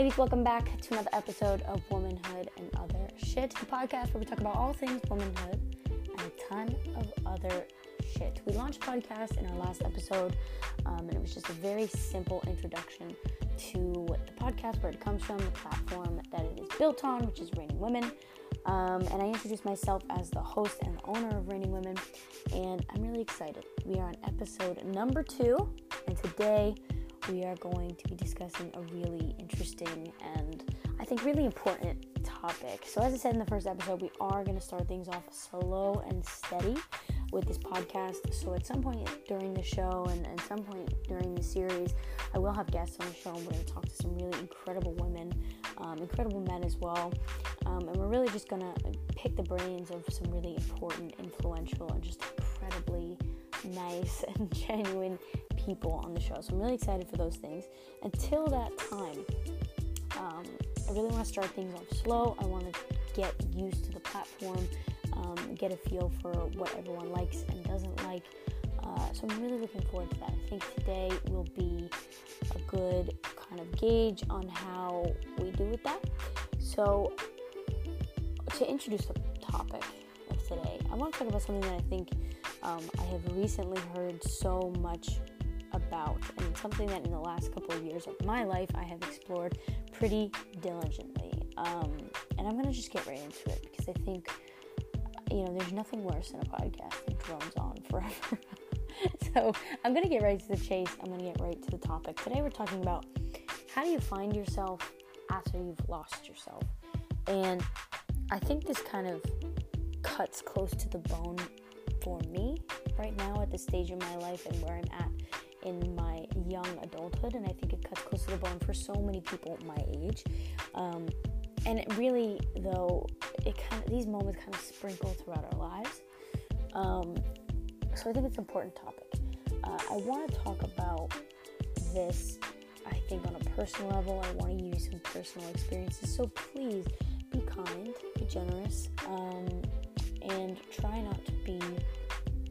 ladies, welcome back to another episode of Womanhood and Other Shit, the podcast where we talk about all things womanhood and a ton of other shit. We launched podcast in our last episode, um, and it was just a very simple introduction to the podcast, where it comes from, the platform that it is built on, which is Reigning Women. Um, and I introduced myself as the host and owner of Reigning Women, and I'm really excited. We are on episode number two, and today we are going to be discussing a really interesting and I think really important topic. So, as I said in the first episode, we are going to start things off slow and steady with this podcast. So, at some point during the show and at some point during the series, I will have guests on the show and we're going to talk to some really incredible women, um, incredible men as well. Um, and we're really just going to pick the brains of some really important, influential, and just incredibly nice and genuine people on the show. So I'm really excited for those things. Until that time, um, I really want to start things off slow. I want to get used to the platform, um, get a feel for what everyone likes and doesn't like. Uh, so I'm really looking forward to that. I think today will be a good kind of gauge on how we do with that. So to introduce the topic of today, I want to talk about something that I think um, I have recently heard so much about, and something that in the last couple of years of my life I have explored pretty diligently. Um, and I'm gonna just get right into it because I think, you know, there's nothing worse than a podcast that drones on forever. so I'm gonna get right to the chase. I'm gonna get right to the topic. Today we're talking about how do you find yourself after you've lost yourself, and I think this kind of cuts close to the bone for me right now at the stage in my life and where I'm at in my young adulthood, and I think it cuts close to the bone for so many people my age. Um, and it really, though, it kind of these moments kind of sprinkle throughout our lives. Um, so I think it's an important topic. Uh, I want to talk about this. I think on a personal level, I want to use some personal experiences. So please be kind, be generous, um, and try not to be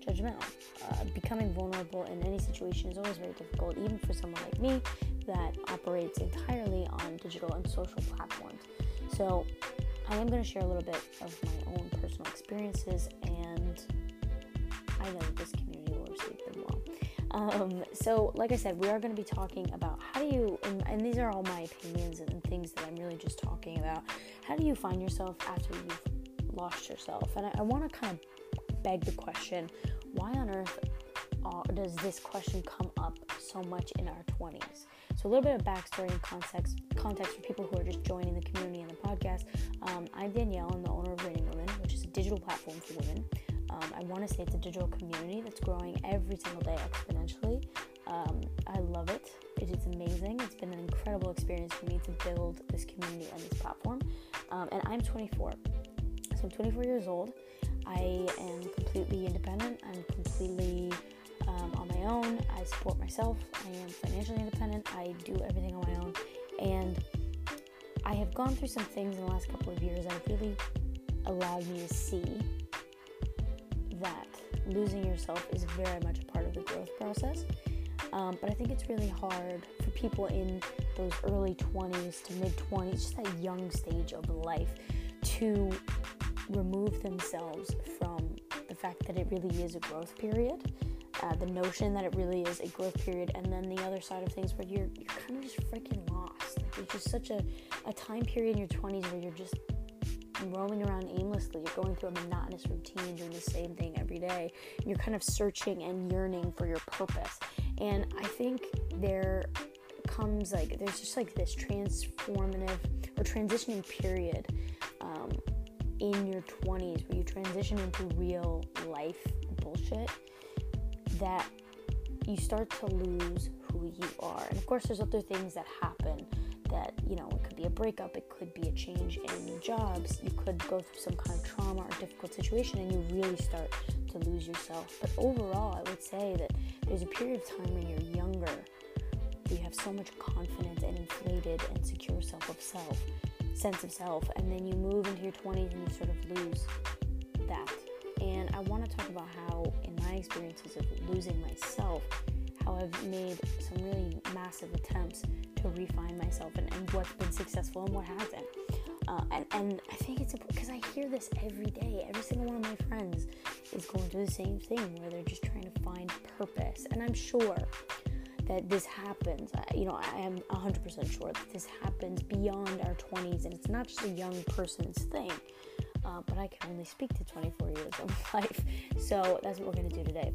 judgmental. Uh, becoming vulnerable in any situation is always very difficult, even for someone like me that operates entirely on digital and social platforms. So, I am going to share a little bit of my own personal experiences, and I know this community will receive them well. Um, so, like I said, we are going to be talking about how do you, and, and these are all my opinions and things that I'm really just talking about. How do you find yourself after you've lost yourself? And I, I want to kind of beg the question why on earth uh, does this question come up so much in our 20s? So, a little bit of backstory and context, context for people who are just joining the community and the podcast. Um, I'm Danielle, I'm the owner of Reigning Women, which is a digital platform for women. Um, I want to say it's a digital community that's growing every single day exponentially. Um, I love it. It is amazing. It's been an incredible experience for me to build this community and this platform. Um, and I'm 24. So I'm 24 years old. I am completely independent. I'm completely um, on my own. I support myself. I am financially independent. I do everything on my own. And I have gone through some things in the last couple of years that really allowed me to see that losing yourself is very much a part of the growth process. Um, but I think it's really hard for people in those early 20s to mid 20s, just that young stage of life, to remove themselves from the fact that it really is a growth period, uh, the notion that it really is a growth period, and then the other side of things where you're, you're kind of just freaking lost. Like it's just such a, a time period in your 20s where you're just roaming around aimlessly. You're going through a monotonous routine, doing the same thing every day. You're kind of searching and yearning for your purpose. And I think there comes like, there's just like this transformative or transitioning period um, in your 20s where you transition into real life bullshit that you start to lose who you are. And of course, there's other things that happen that, you know, it could be a breakup, it could be a change in jobs, you could go through some kind of trauma or difficult situation and you really start to lose yourself. But overall, I would say that there's a period of time when you're younger, you have so much confidence and inflated and secure self of self sense of self, and then you move into your 20s and you sort of lose that. And I want to talk about how, in my experiences of losing myself, how I've made some really massive attempts to refine myself and, and what's been successful and what hasn't. Uh, and, and I think it's important because I hear this every day. Every single one of my friends is going through the same thing where they're just trying to find purpose. And I'm sure that this happens. You know, I am 100% sure that this happens beyond our 20s and it's not just a young person's thing. Uh, but I can only speak to 24 years of life. So that's what we're to do today.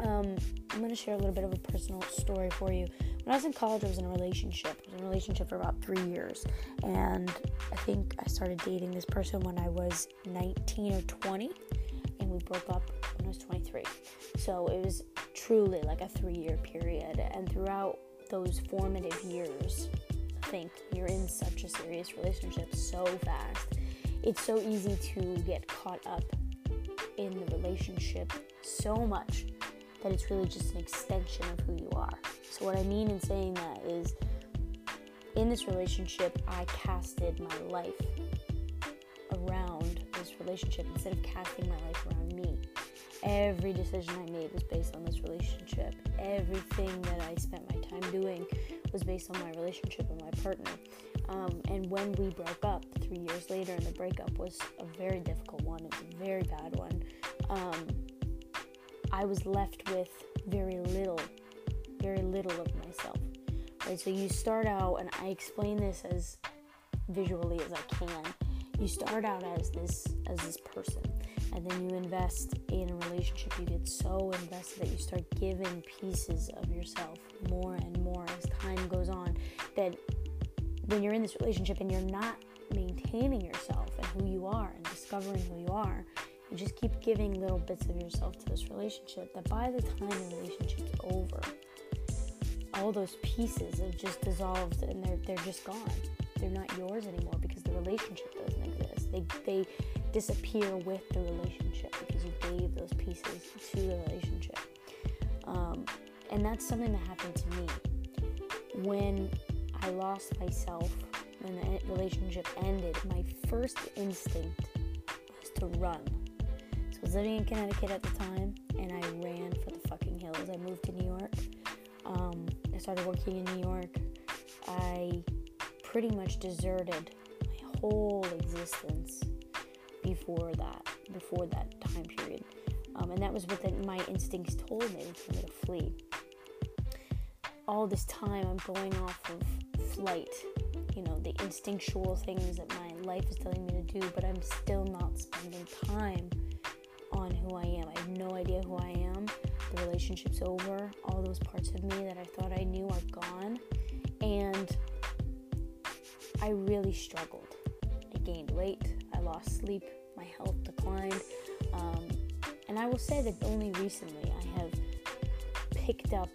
Um, I'm to share a little bit of a personal story for you. When I was in college, I was in a relationship. I was in a relationship for about three years. And I think I started dating this person when I was 19 or 20. And we broke up when I was 23. So it was truly like a three year period. And throughout those formative years, I think you're in such a serious relationship so fast. It's so easy to get caught up in the relationship so much that it's really just an extension of who you are. So, what I mean in saying that is in this relationship, I casted my life around this relationship instead of casting my life around me. Every decision I made was based on this relationship. Everything that I spent my time doing was based on my relationship with my partner. Um, and when we broke up three years later, and the breakup was a very difficult one, it was a very bad one. Um, I was left with very little, very little of myself. Right? So you start out, and I explain this as visually as I can. You start out as this as this person, and then you invest in a relationship. You get so invested that you start giving pieces of yourself more and more as time goes on. That when you're in this relationship and you're not maintaining yourself and who you are and discovering who you are, you just keep giving little bits of yourself to this relationship that by the time the relationship's over, all those pieces have just dissolved and they're they're just gone. They're not yours anymore because the relationship doesn't exist. They they disappear with the relationship because you gave those pieces to the relationship. Um, and that's something that happened to me when I lost myself when the relationship ended. My first instinct was to run So I was living in Connecticut at the time, and I ran for the fucking hills. I moved to New York. Um, I started working in New York. I pretty much deserted my whole existence before that, before that time period. Um, and that was what the, my instincts told me, told me to flee. All this time, I'm going off of flight, you know, the instinctual things that my life is telling me to do, but I'm still not spending time on who I am. I have no idea who I am. The relationship's over. All those parts of me that I thought I knew are gone. And I really struggled. I gained weight. Lost sleep. My health declined. Um, and I will say that only recently I have picked up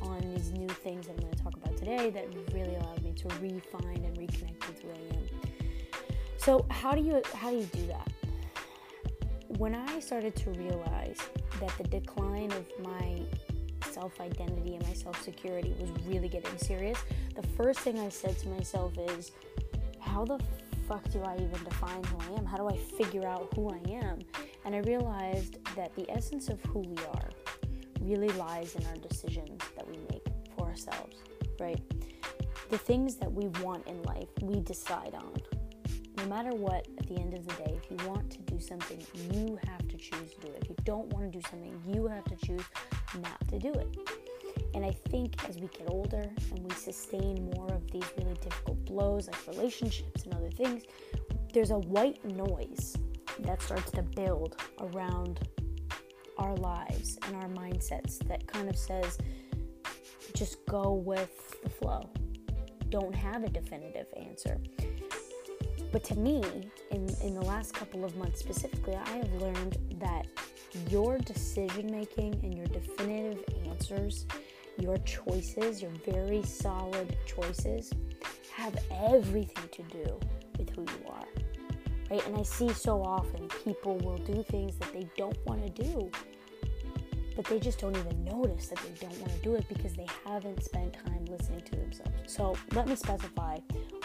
on these new things that I'm going to talk about today that really allowed me to refine and reconnect with who I am. So how do you how do you do that? when I started to realize that the decline of my self identity and my self security was really getting serious, the first thing I said to myself is, How the fuck do I even define who I am? How do I figure out who I am? And I realized that the essence of who we are really lies in our decisions that we make for ourselves, right? The things that we want in life, we decide on no matter what, at the end of the day, if you want to do something, you have to choose to do it. If you don't want to do something, you have to choose not to do it. And I think as we get older and we sustain more of these really difficult blows, like relationships and other things, there's a white noise that starts to build around our lives and our mindsets that kind of says, just go with the flow. Don't have a definitive answer. But to me, in, in the last couple of months specifically, I have learned that your decision making and your definitive answers, your choices, your very solid choices, have everything to do with who you are. Right? And I see so often people will do things that they don't want to do, but they just don't even notice that they don't want to do it because they haven't spent time listening to themselves. So let me specify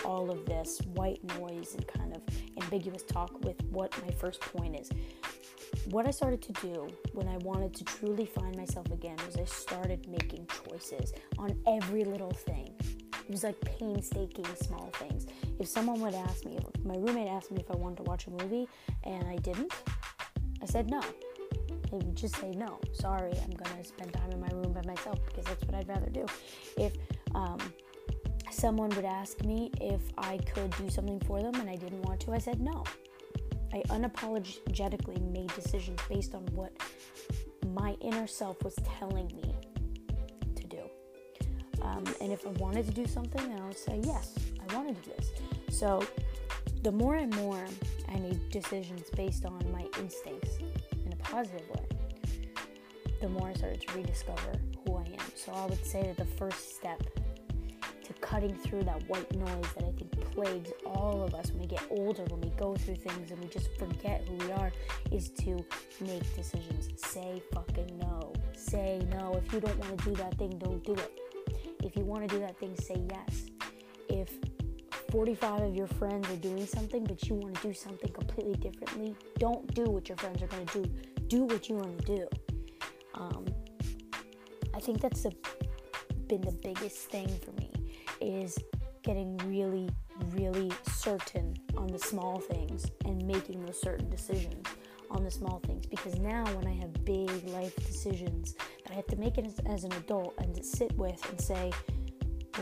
all of this white noise and kind of ambiguous talk with what my first point is. What I started to do when I wanted to truly find myself again was I started making choices on every little thing. It was like painstaking small things. If someone would ask me, if my roommate asked me if I wanted to watch a movie and I didn't, I said no. They would just say no. Sorry, I'm gonna spend time in my room by myself because that's what I'd rather do. If um, someone would ask me if I could do something for them and I didn't want to, I said no. I unapologetically made decisions based on what my inner self was telling me to do. Um, and if I wanted to do something, then I would say, yes, I want to do this. So the more and more I made decisions based on my instincts in a positive way, the more I started to rediscover who I am. So I would say that the first step to cutting through that white noise that I think plagues all of us when we get older, when we go through things and we just forget who we are, is to make decisions. Say fucking no. Say no. If you don't want to do that thing, don't do it. If you want to do that thing, say yes. If 45 of your friends are doing something, but you want to do something completely differently, don't do what your friends are going to do. Do what you want to do. Um, I think that's the, been the biggest thing for me is getting really, really certain on the small things and making those certain decisions on the small things. Because now, when I have big life decisions that I have to make as, as an adult and sit with and say,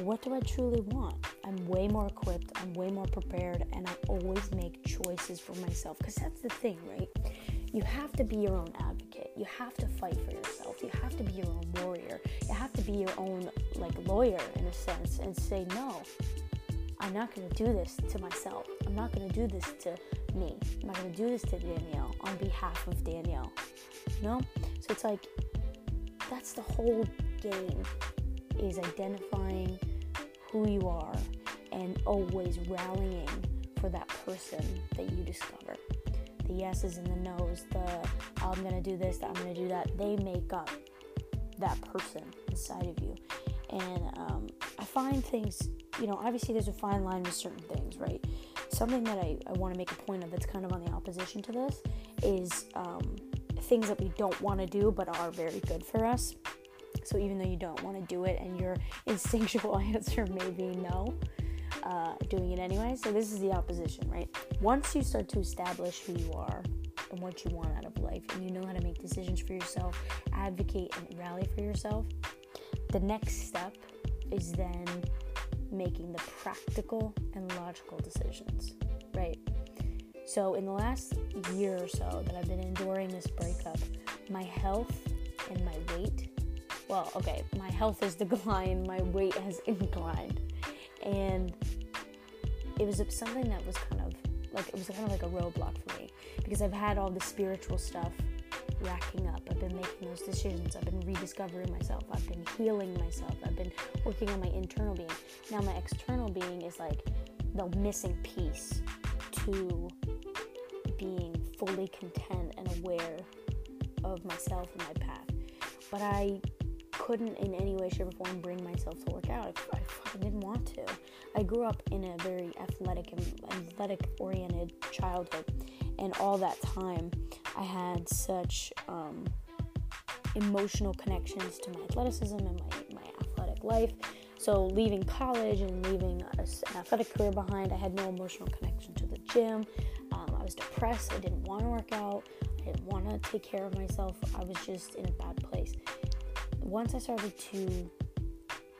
what do I truly want? I'm way more equipped, I'm way more prepared, and I always make choices for myself. Because that's the thing, right? You have to be your own advocate. You have to fight for yourself. You have to be your own warrior. You have to be your own like lawyer in a sense and say no. I'm not going to do this to myself. I'm not going to do this to me. I'm not going to do this to Danielle on behalf of Danielle. You know? So it's like that's the whole game is identifying who you are and always rallying for that person that you discover the yeses and the nos, the I'm gonna do this, I'm gonna do that, they make up that person inside of you. And um, I find things, you know, obviously there's a fine line with certain things, right? Something that I, I want to make a point of that's kind of on the opposition to this is um, things that we don't want to do but are very good for us. So even though you don't want to do it and your instinctual answer may be no, uh, doing it anyway. So this is the opposition, right? Once you start to establish who you are and what you want out of life, and you know how to make decisions for yourself, advocate and rally for yourself, the next step is then making the practical and logical decisions, right? So, in the last year or so that I've been enduring this breakup, my health and my weight well, okay, my health has declined, my weight has inclined. And it was something that was kind of like it was kind of like a roadblock for me because I've had all the spiritual stuff racking up. I've been making those decisions. I've been rediscovering myself. I've been healing myself. I've been working on my internal being. Now my external being is like the missing piece to being fully content and aware of myself and my path. But I couldn't in any way, shape, or form bring myself to work out. I, didn't want to. I grew up in a very athletic and athletic oriented childhood, and all that time, I had such um, emotional connections to my athleticism and my, my athletic life. So, leaving college and leaving an athletic career behind, I had no emotional connection to the gym. Um, I was depressed. I didn't want to work out. I didn't want to take care of myself. I was just in a bad place once I started to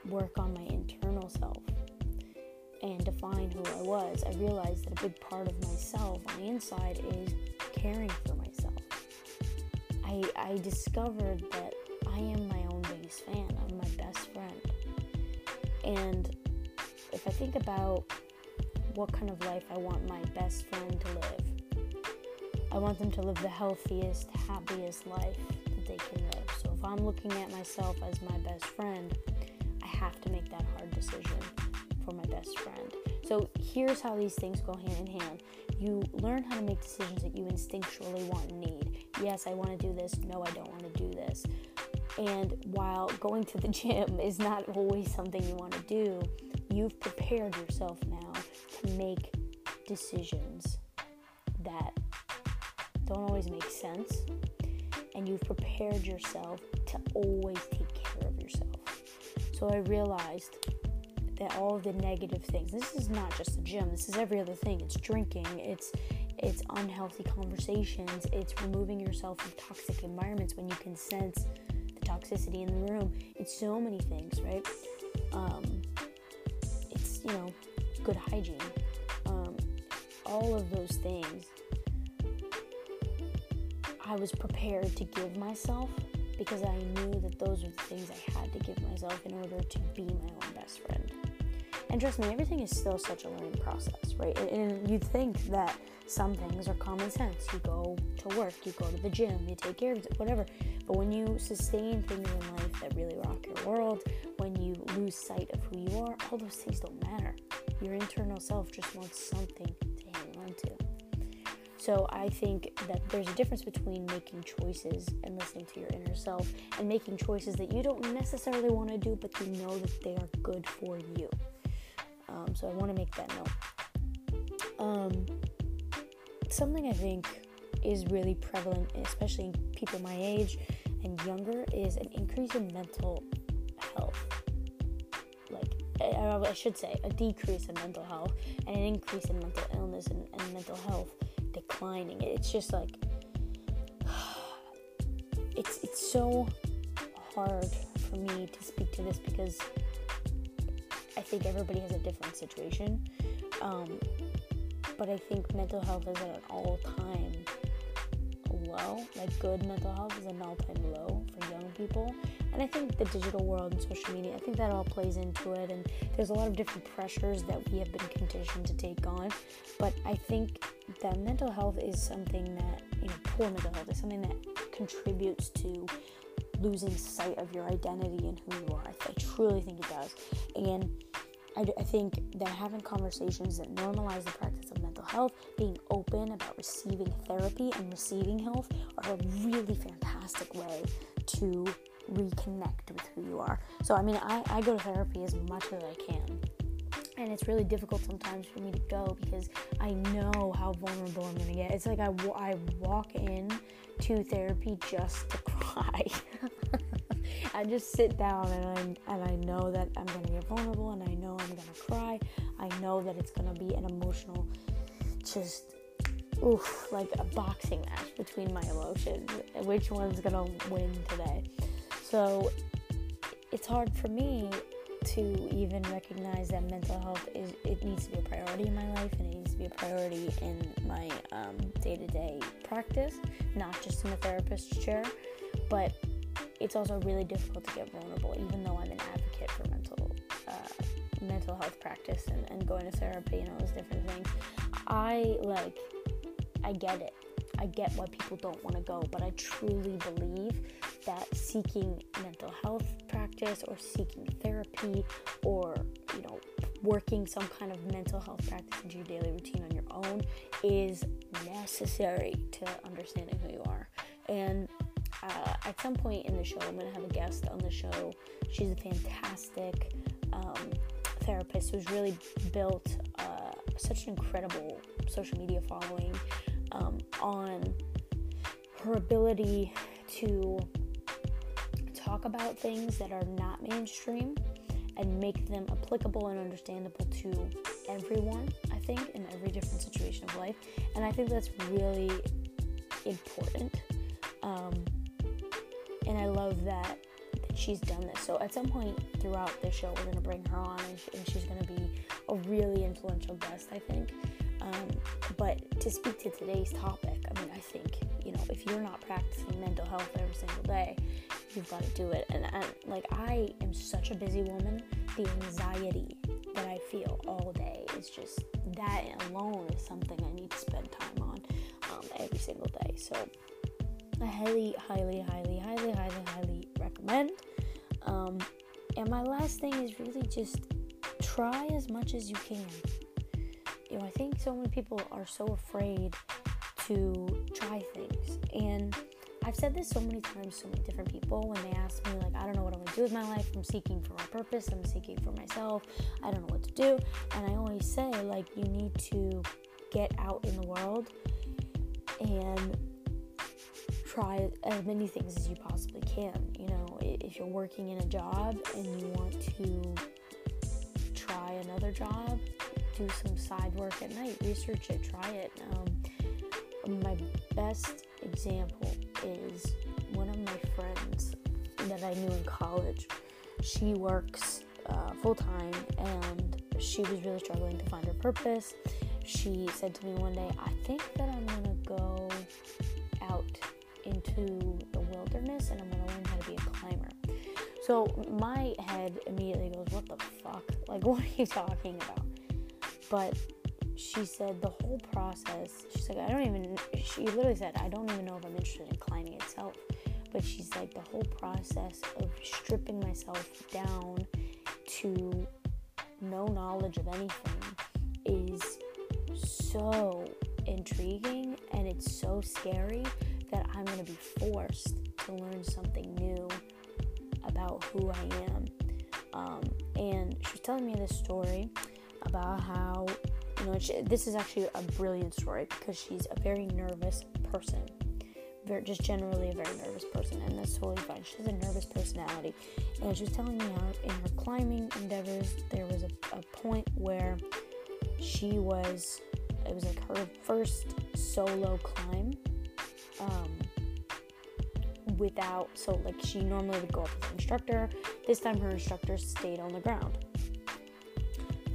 work on my internal self and define who I was, I realized that a big part of myself on the inside is caring for myself. I, I discovered that I am my own biggest fan. I'm my best friend. And if I think about what kind of life I want my best friend to live, I want them to live the healthiest, happiest life they can live. So if I'm looking at myself as my best friend, I have to make that hard decision for my best friend. So here's how these things go hand in hand. You learn how to make decisions that you instinctually want and need. Yes, I want to do this. No, I don't want to do this. And while going to the gym is not always something you want to do, you've prepared yourself now to make decisions that don't always make sense and you've prepared yourself to always take care of yourself. So I realized that all the negative things. This is not just the gym. This is every other thing. It's drinking. It's it's unhealthy conversations. It's removing yourself from toxic environments when you can sense the toxicity in the room. It's so many things, right? Um, it's you know good hygiene. Um, all of those things. I was prepared to give myself because I knew that those are the things I had to give myself in order to be my own best friend. And trust me, everything is still such a learning process, right? And, and you'd think that some things are common sense. You go to work, you go to the gym, you take care of it, whatever. But when you sustain things in life that really rock your world, when you lose sight of who you are, all those things don't matter. Your internal self just wants something So I think that there's a difference between making choices and listening to your inner self and making choices that you don't necessarily want to do, but you know that they are good for you. Um, so I want to make that note. Um, something I think is really prevalent, especially in people my age and younger, is an increase in mental health. Like, I, should say, a decrease in mental health and an increase in mental illness and, and mental health declining. It's just like, it's it's so hard for me to speak to this because I think everybody has a different situation. Um, but I think mental health is at an all time low. Like, good mental health is an all time low for young people. And I think the digital world and social media, I think that all plays into it. And there's a lot of different pressures that we have been conditioned to take on. But I think that mental health is something that, you know, poor mental health is something that contributes to losing sight of your identity and who you are. I, I truly think it does. And I, I think that having conversations that normalize the practice of mental health, being open about receiving therapy and receiving health are a really fantastic way to reconnect with who you are. So, I mean, I, I go to therapy as much as I can. And it's really difficult sometimes for me to go because I know how vulnerable I'm to get. It's like I, I walk in to therapy just to cry. I just sit down and I and I know that I'm gonna get vulnerable and I know I'm gonna cry. I know that it's gonna be an emotional, just oof, like a boxing match between my emotions. Which one's gonna win today? So it's hard for me to even recognize that mental health is it needs to be a priority in my life and it needs to be a priority in my um, day-to-day practice, not just in the therapist's chair, but it's also really difficult to get vulnerable, even though I'm an advocate for mental uh, mental health practice and, and going to therapy and all those different things. I like, I get it. I get why people don't want to go, but I truly believe that seeking mental health practice or seeking therapy or, you know, working some kind of mental health practice into your daily routine on your own is necessary to understanding who you are. And uh, at some point in the show, I'm going to have a guest on the show. She's a fantastic um, therapist who's really built uh, such an incredible social media following um, on her ability to talk about things that are not mainstream and make them applicable and understandable to everyone, I think, in every different situation of life. And I think that's really important. Um, and I love that, that she's done this. So at some point throughout the show, we're gonna bring her on, and, and she's gonna be a really influential guest, I think. Um, but to speak to today's topic, I mean, I think you know if you're not practicing mental health every single day, you've got to do it. And, and like I am such a busy woman, the anxiety that I feel all day is just that alone is something I need to spend time on um, every single day. So I highly, highly, highly, highly, highly, highly recommend. Um, and my last thing is really just try as much as you can. You know, I think so many people are so afraid to try things. And I've said this so many times to so many different people when they ask me, like, I don't know what I'm gonna do with my life. I'm seeking for my purpose. I'm seeking for myself. I don't know what to do. And I always say, like, you need to get out in the world and try as many things as you possibly can. You know, if you're working in a job and you want to try another job, do some side work at night, research it, try it. Um, my best example is one of my friends that I knew in college. She works uh, full time and she was really struggling to find her purpose. She said to me one day, I think that I'm gonna go out into the wilderness and I'm gonna learn how to be a climber. So my head immediately goes, What the fuck? Like, what are you talking about? But she said the whole process, she's like, I don't even, she literally said, I don't even know if I'm interested in climbing itself. But she's like, the whole process of stripping myself down to no knowledge of anything is so intriguing and it's so scary that I'm going to be forced to learn something new about who I am. Um, and she was telling me this story about how, you know, she, this is actually a brilliant story because she's a very nervous person. Very, just generally a very nervous person, and that's totally fine. She has a nervous personality, and she was telling me how in her climbing endeavors there was a, a point where she was it was like her first solo climb um, without so like she normally would go up with an instructor this time her instructor stayed on the ground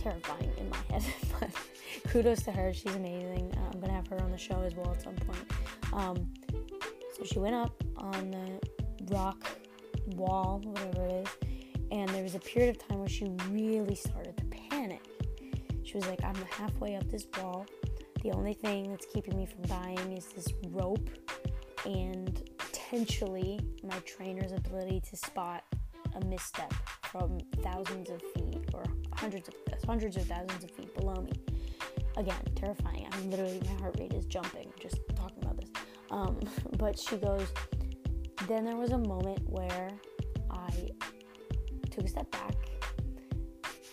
terrifying in my head but kudos to her. She's amazing. Uh, i'm gonna have her on the show as well at some point. Um, so she went up on the rock wall whatever it is and there was a period of time where she really started to panic. She was like i'm halfway up this wall. The only thing that's keeping me from dying is this rope and potentially my trainer's ability to spot a misstep from thousands of feet or hundreds of hundreds of thousands of feet below me. Again, terrifying. I'm literally my heart rate is jumping just talking about this. Um, but she goes. Then there was a moment where I took a step back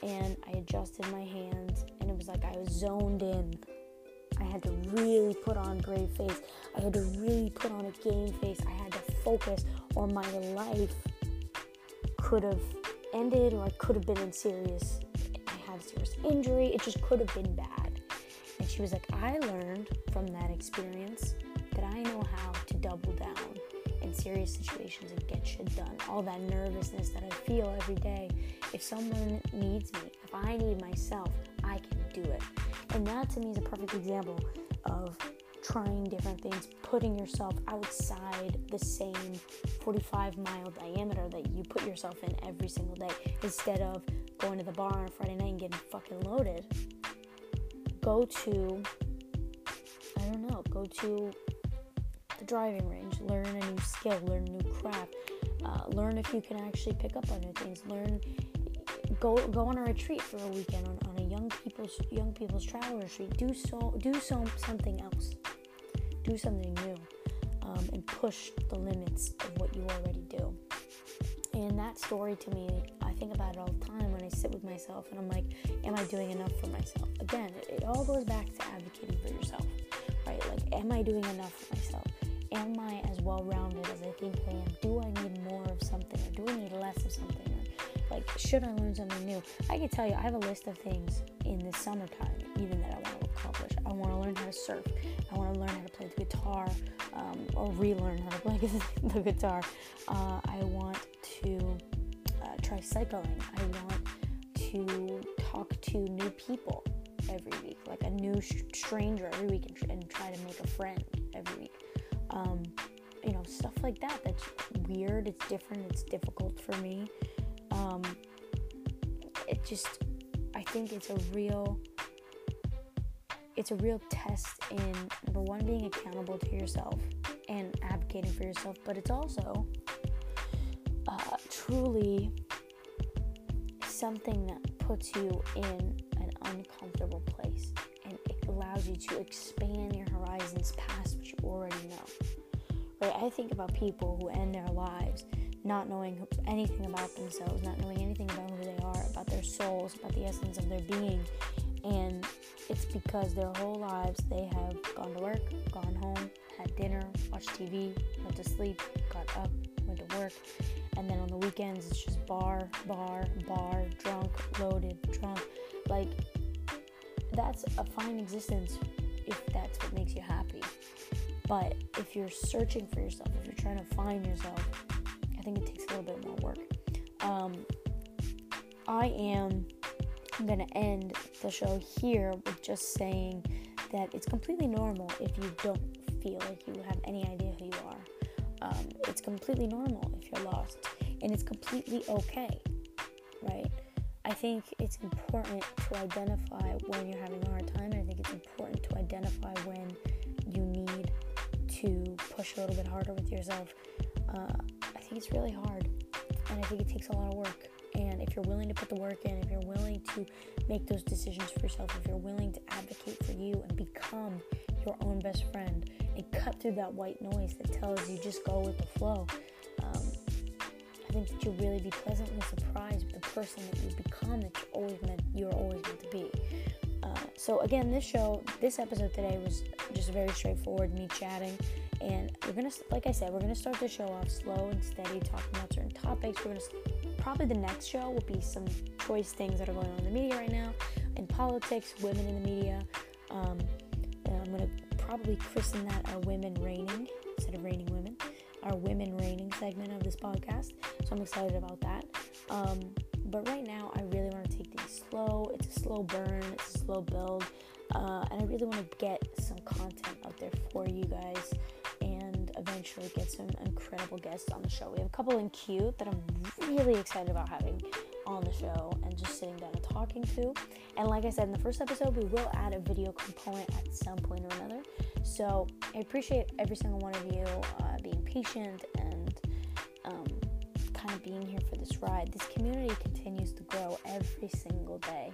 and I adjusted my hands, and it was like I was zoned in I had to really put on brave face. I had to really put on a game face. I had to focus, or my life could have ended, or I could have been in serious. I had serious injury. It just could have been bad. And she was like, I learned from that experience that I know how to double down in serious situations and get shit done. All that nervousness that I feel every day. If someone needs me, if I need myself, I can do it. And that to me is a perfect example of trying different things, putting yourself outside the same 45 mile diameter that you put yourself in every single day instead of going to the bar on a Friday night and getting fucking loaded. Go to, I don't know, go to the driving range, learn a new skill, learn a new craft, uh, learn if you can actually pick up on new things, learn, go go on a retreat for a weekend on, on young people's young people's travel retreat. Do so do so something else. Do something new, um, and push the limits of what you already do. And that story to me, I think about it all the time when I sit with myself and I'm like, am I doing enough for myself? Again, it, it all goes back to advocating for yourself, right? Like, am I doing enough for myself? Am I as well rounded as I think I am? Do I need more of something or do I need less of something? Like, should I learn something new? I can tell you, I have a list of things in the summertime, even that I want to accomplish. I want to learn how to surf. I want to learn how to play the guitar, um, or relearn how to play the guitar. Uh, I want to uh, try cycling. I want to talk to new people every week, like a new sh- stranger every week, and, tr- and, try to make a friend every week. Um, you know, stuff like that. That's weird. It's different. It's difficult for me um, it just I think it's a real it's a real test in number one being accountable to yourself and advocating for yourself, but it's also uh, truly something that puts you in an uncomfortable place and it allows you to expand your horizons past what you already know. Right? I think about people who end their lives not knowing anything about themselves, not knowing anything about who they are, about their souls, about the essence of their being. And it's because their whole lives they have gone to work, gone home, had dinner, watched TV, went to sleep, got up, went to work, and then on the weekends it's just bar, bar, bar, drunk, loaded, drunk. Like that's a fine existence if that's what makes you happy. But if you're searching for yourself, if you're trying to find yourself, I think it takes a little bit more work. Um, I am going to end the show here with just saying that it's completely normal if you don't feel like you have any idea who you are. Um, it's completely normal if you're lost, and it's completely okay, right? I think it's important to identify when you're having a hard time, and I think it's important to identify when you need to push a little bit harder with yourself. Uh, I think it's really hard, and I think it takes a lot of work. If you're willing to put the work in, if you're willing to make those decisions for yourself, if you're willing to advocate for you and become your own best friend and cut through that white noise that tells you just go with the flow, um, I think that you'll really be pleasantly surprised with the person that you become that you're always meant you're always meant to be. Uh, so again, this show, this episode today was just very straightforward, me chatting, and we're gonna, like I said, we're gonna start the show off slow and steady, talking about certain topics. We're gonna probably the next show will be some choice things that are going on in the media right now, in politics, women in the media. Um, I'm gonna probably christen that our women reigning instead of reigning women, our women reigning segment of this podcast. So I'm excited about that. Um, but right now, I really want to take things slow. It's a slow burn. It's a slow build. Uh, and I really want to get some content out there for you guys eventually get some incredible guests on the show. We have a couple in queue that I'm really excited about having on the show and just sitting down and talking to. And like I said in the first episode, we will add a video component at some point or another. So I appreciate every single one of you uh, being patient and um, kind of being here for this ride. This community continues to grow every single day.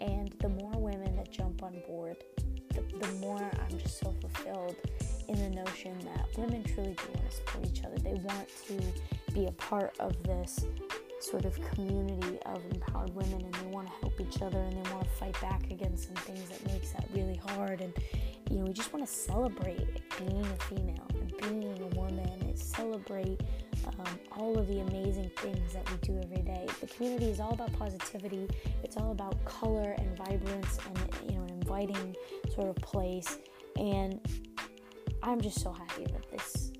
And the more women that jump on board, the, the more I'm just so fulfilled in the notion that women truly do want to support each other. They want to be a part of this sort of community of empowered women and they want to help each other and they want to fight back against some things that makes that really hard. And you know we just want to celebrate being a female and being a woman and celebrate um, all of the amazing things that we do every day. The community is all about positivity. It's all about color and vibrance and you know an inviting sort of place. And I'm just so happy that this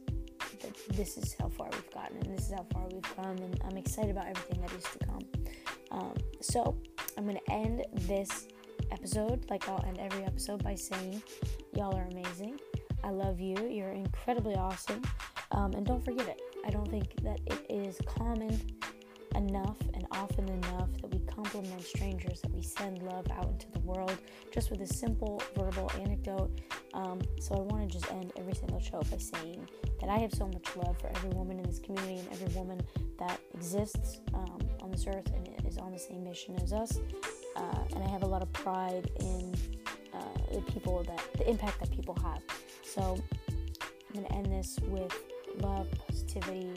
that this is how far we've gotten and this is how far we've come and I'm excited about everything that is to come. Um, so I'm gonna end this episode like I'll end every episode by saying y'all are amazing. I love you. You're incredibly awesome. Um, and don't forget it. I don't think that it is common enough and often enough that we compliment strangers, that we send love out into the world just with a simple verbal anecdote. Um, so I want to just end every single show by saying that I have so much love for every woman in this community and every woman that exists um, on this earth and is on the same mission as us. Uh, and I have a lot of pride in uh, the people that the impact that people have. So I'm going to end this with love, positivity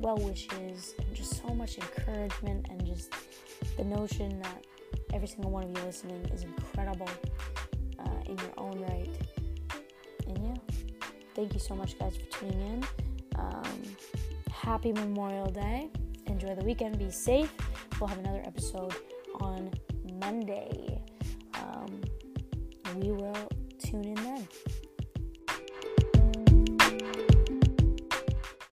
well wishes and just so much encouragement and just the notion that every single one of you listening is incredible uh, in your own right. And yeah, thank you so much, guys, for tuning in. Um, happy Memorial Day. Enjoy the weekend. Be safe. We'll have another episode on Monday. Um, we will tune in then.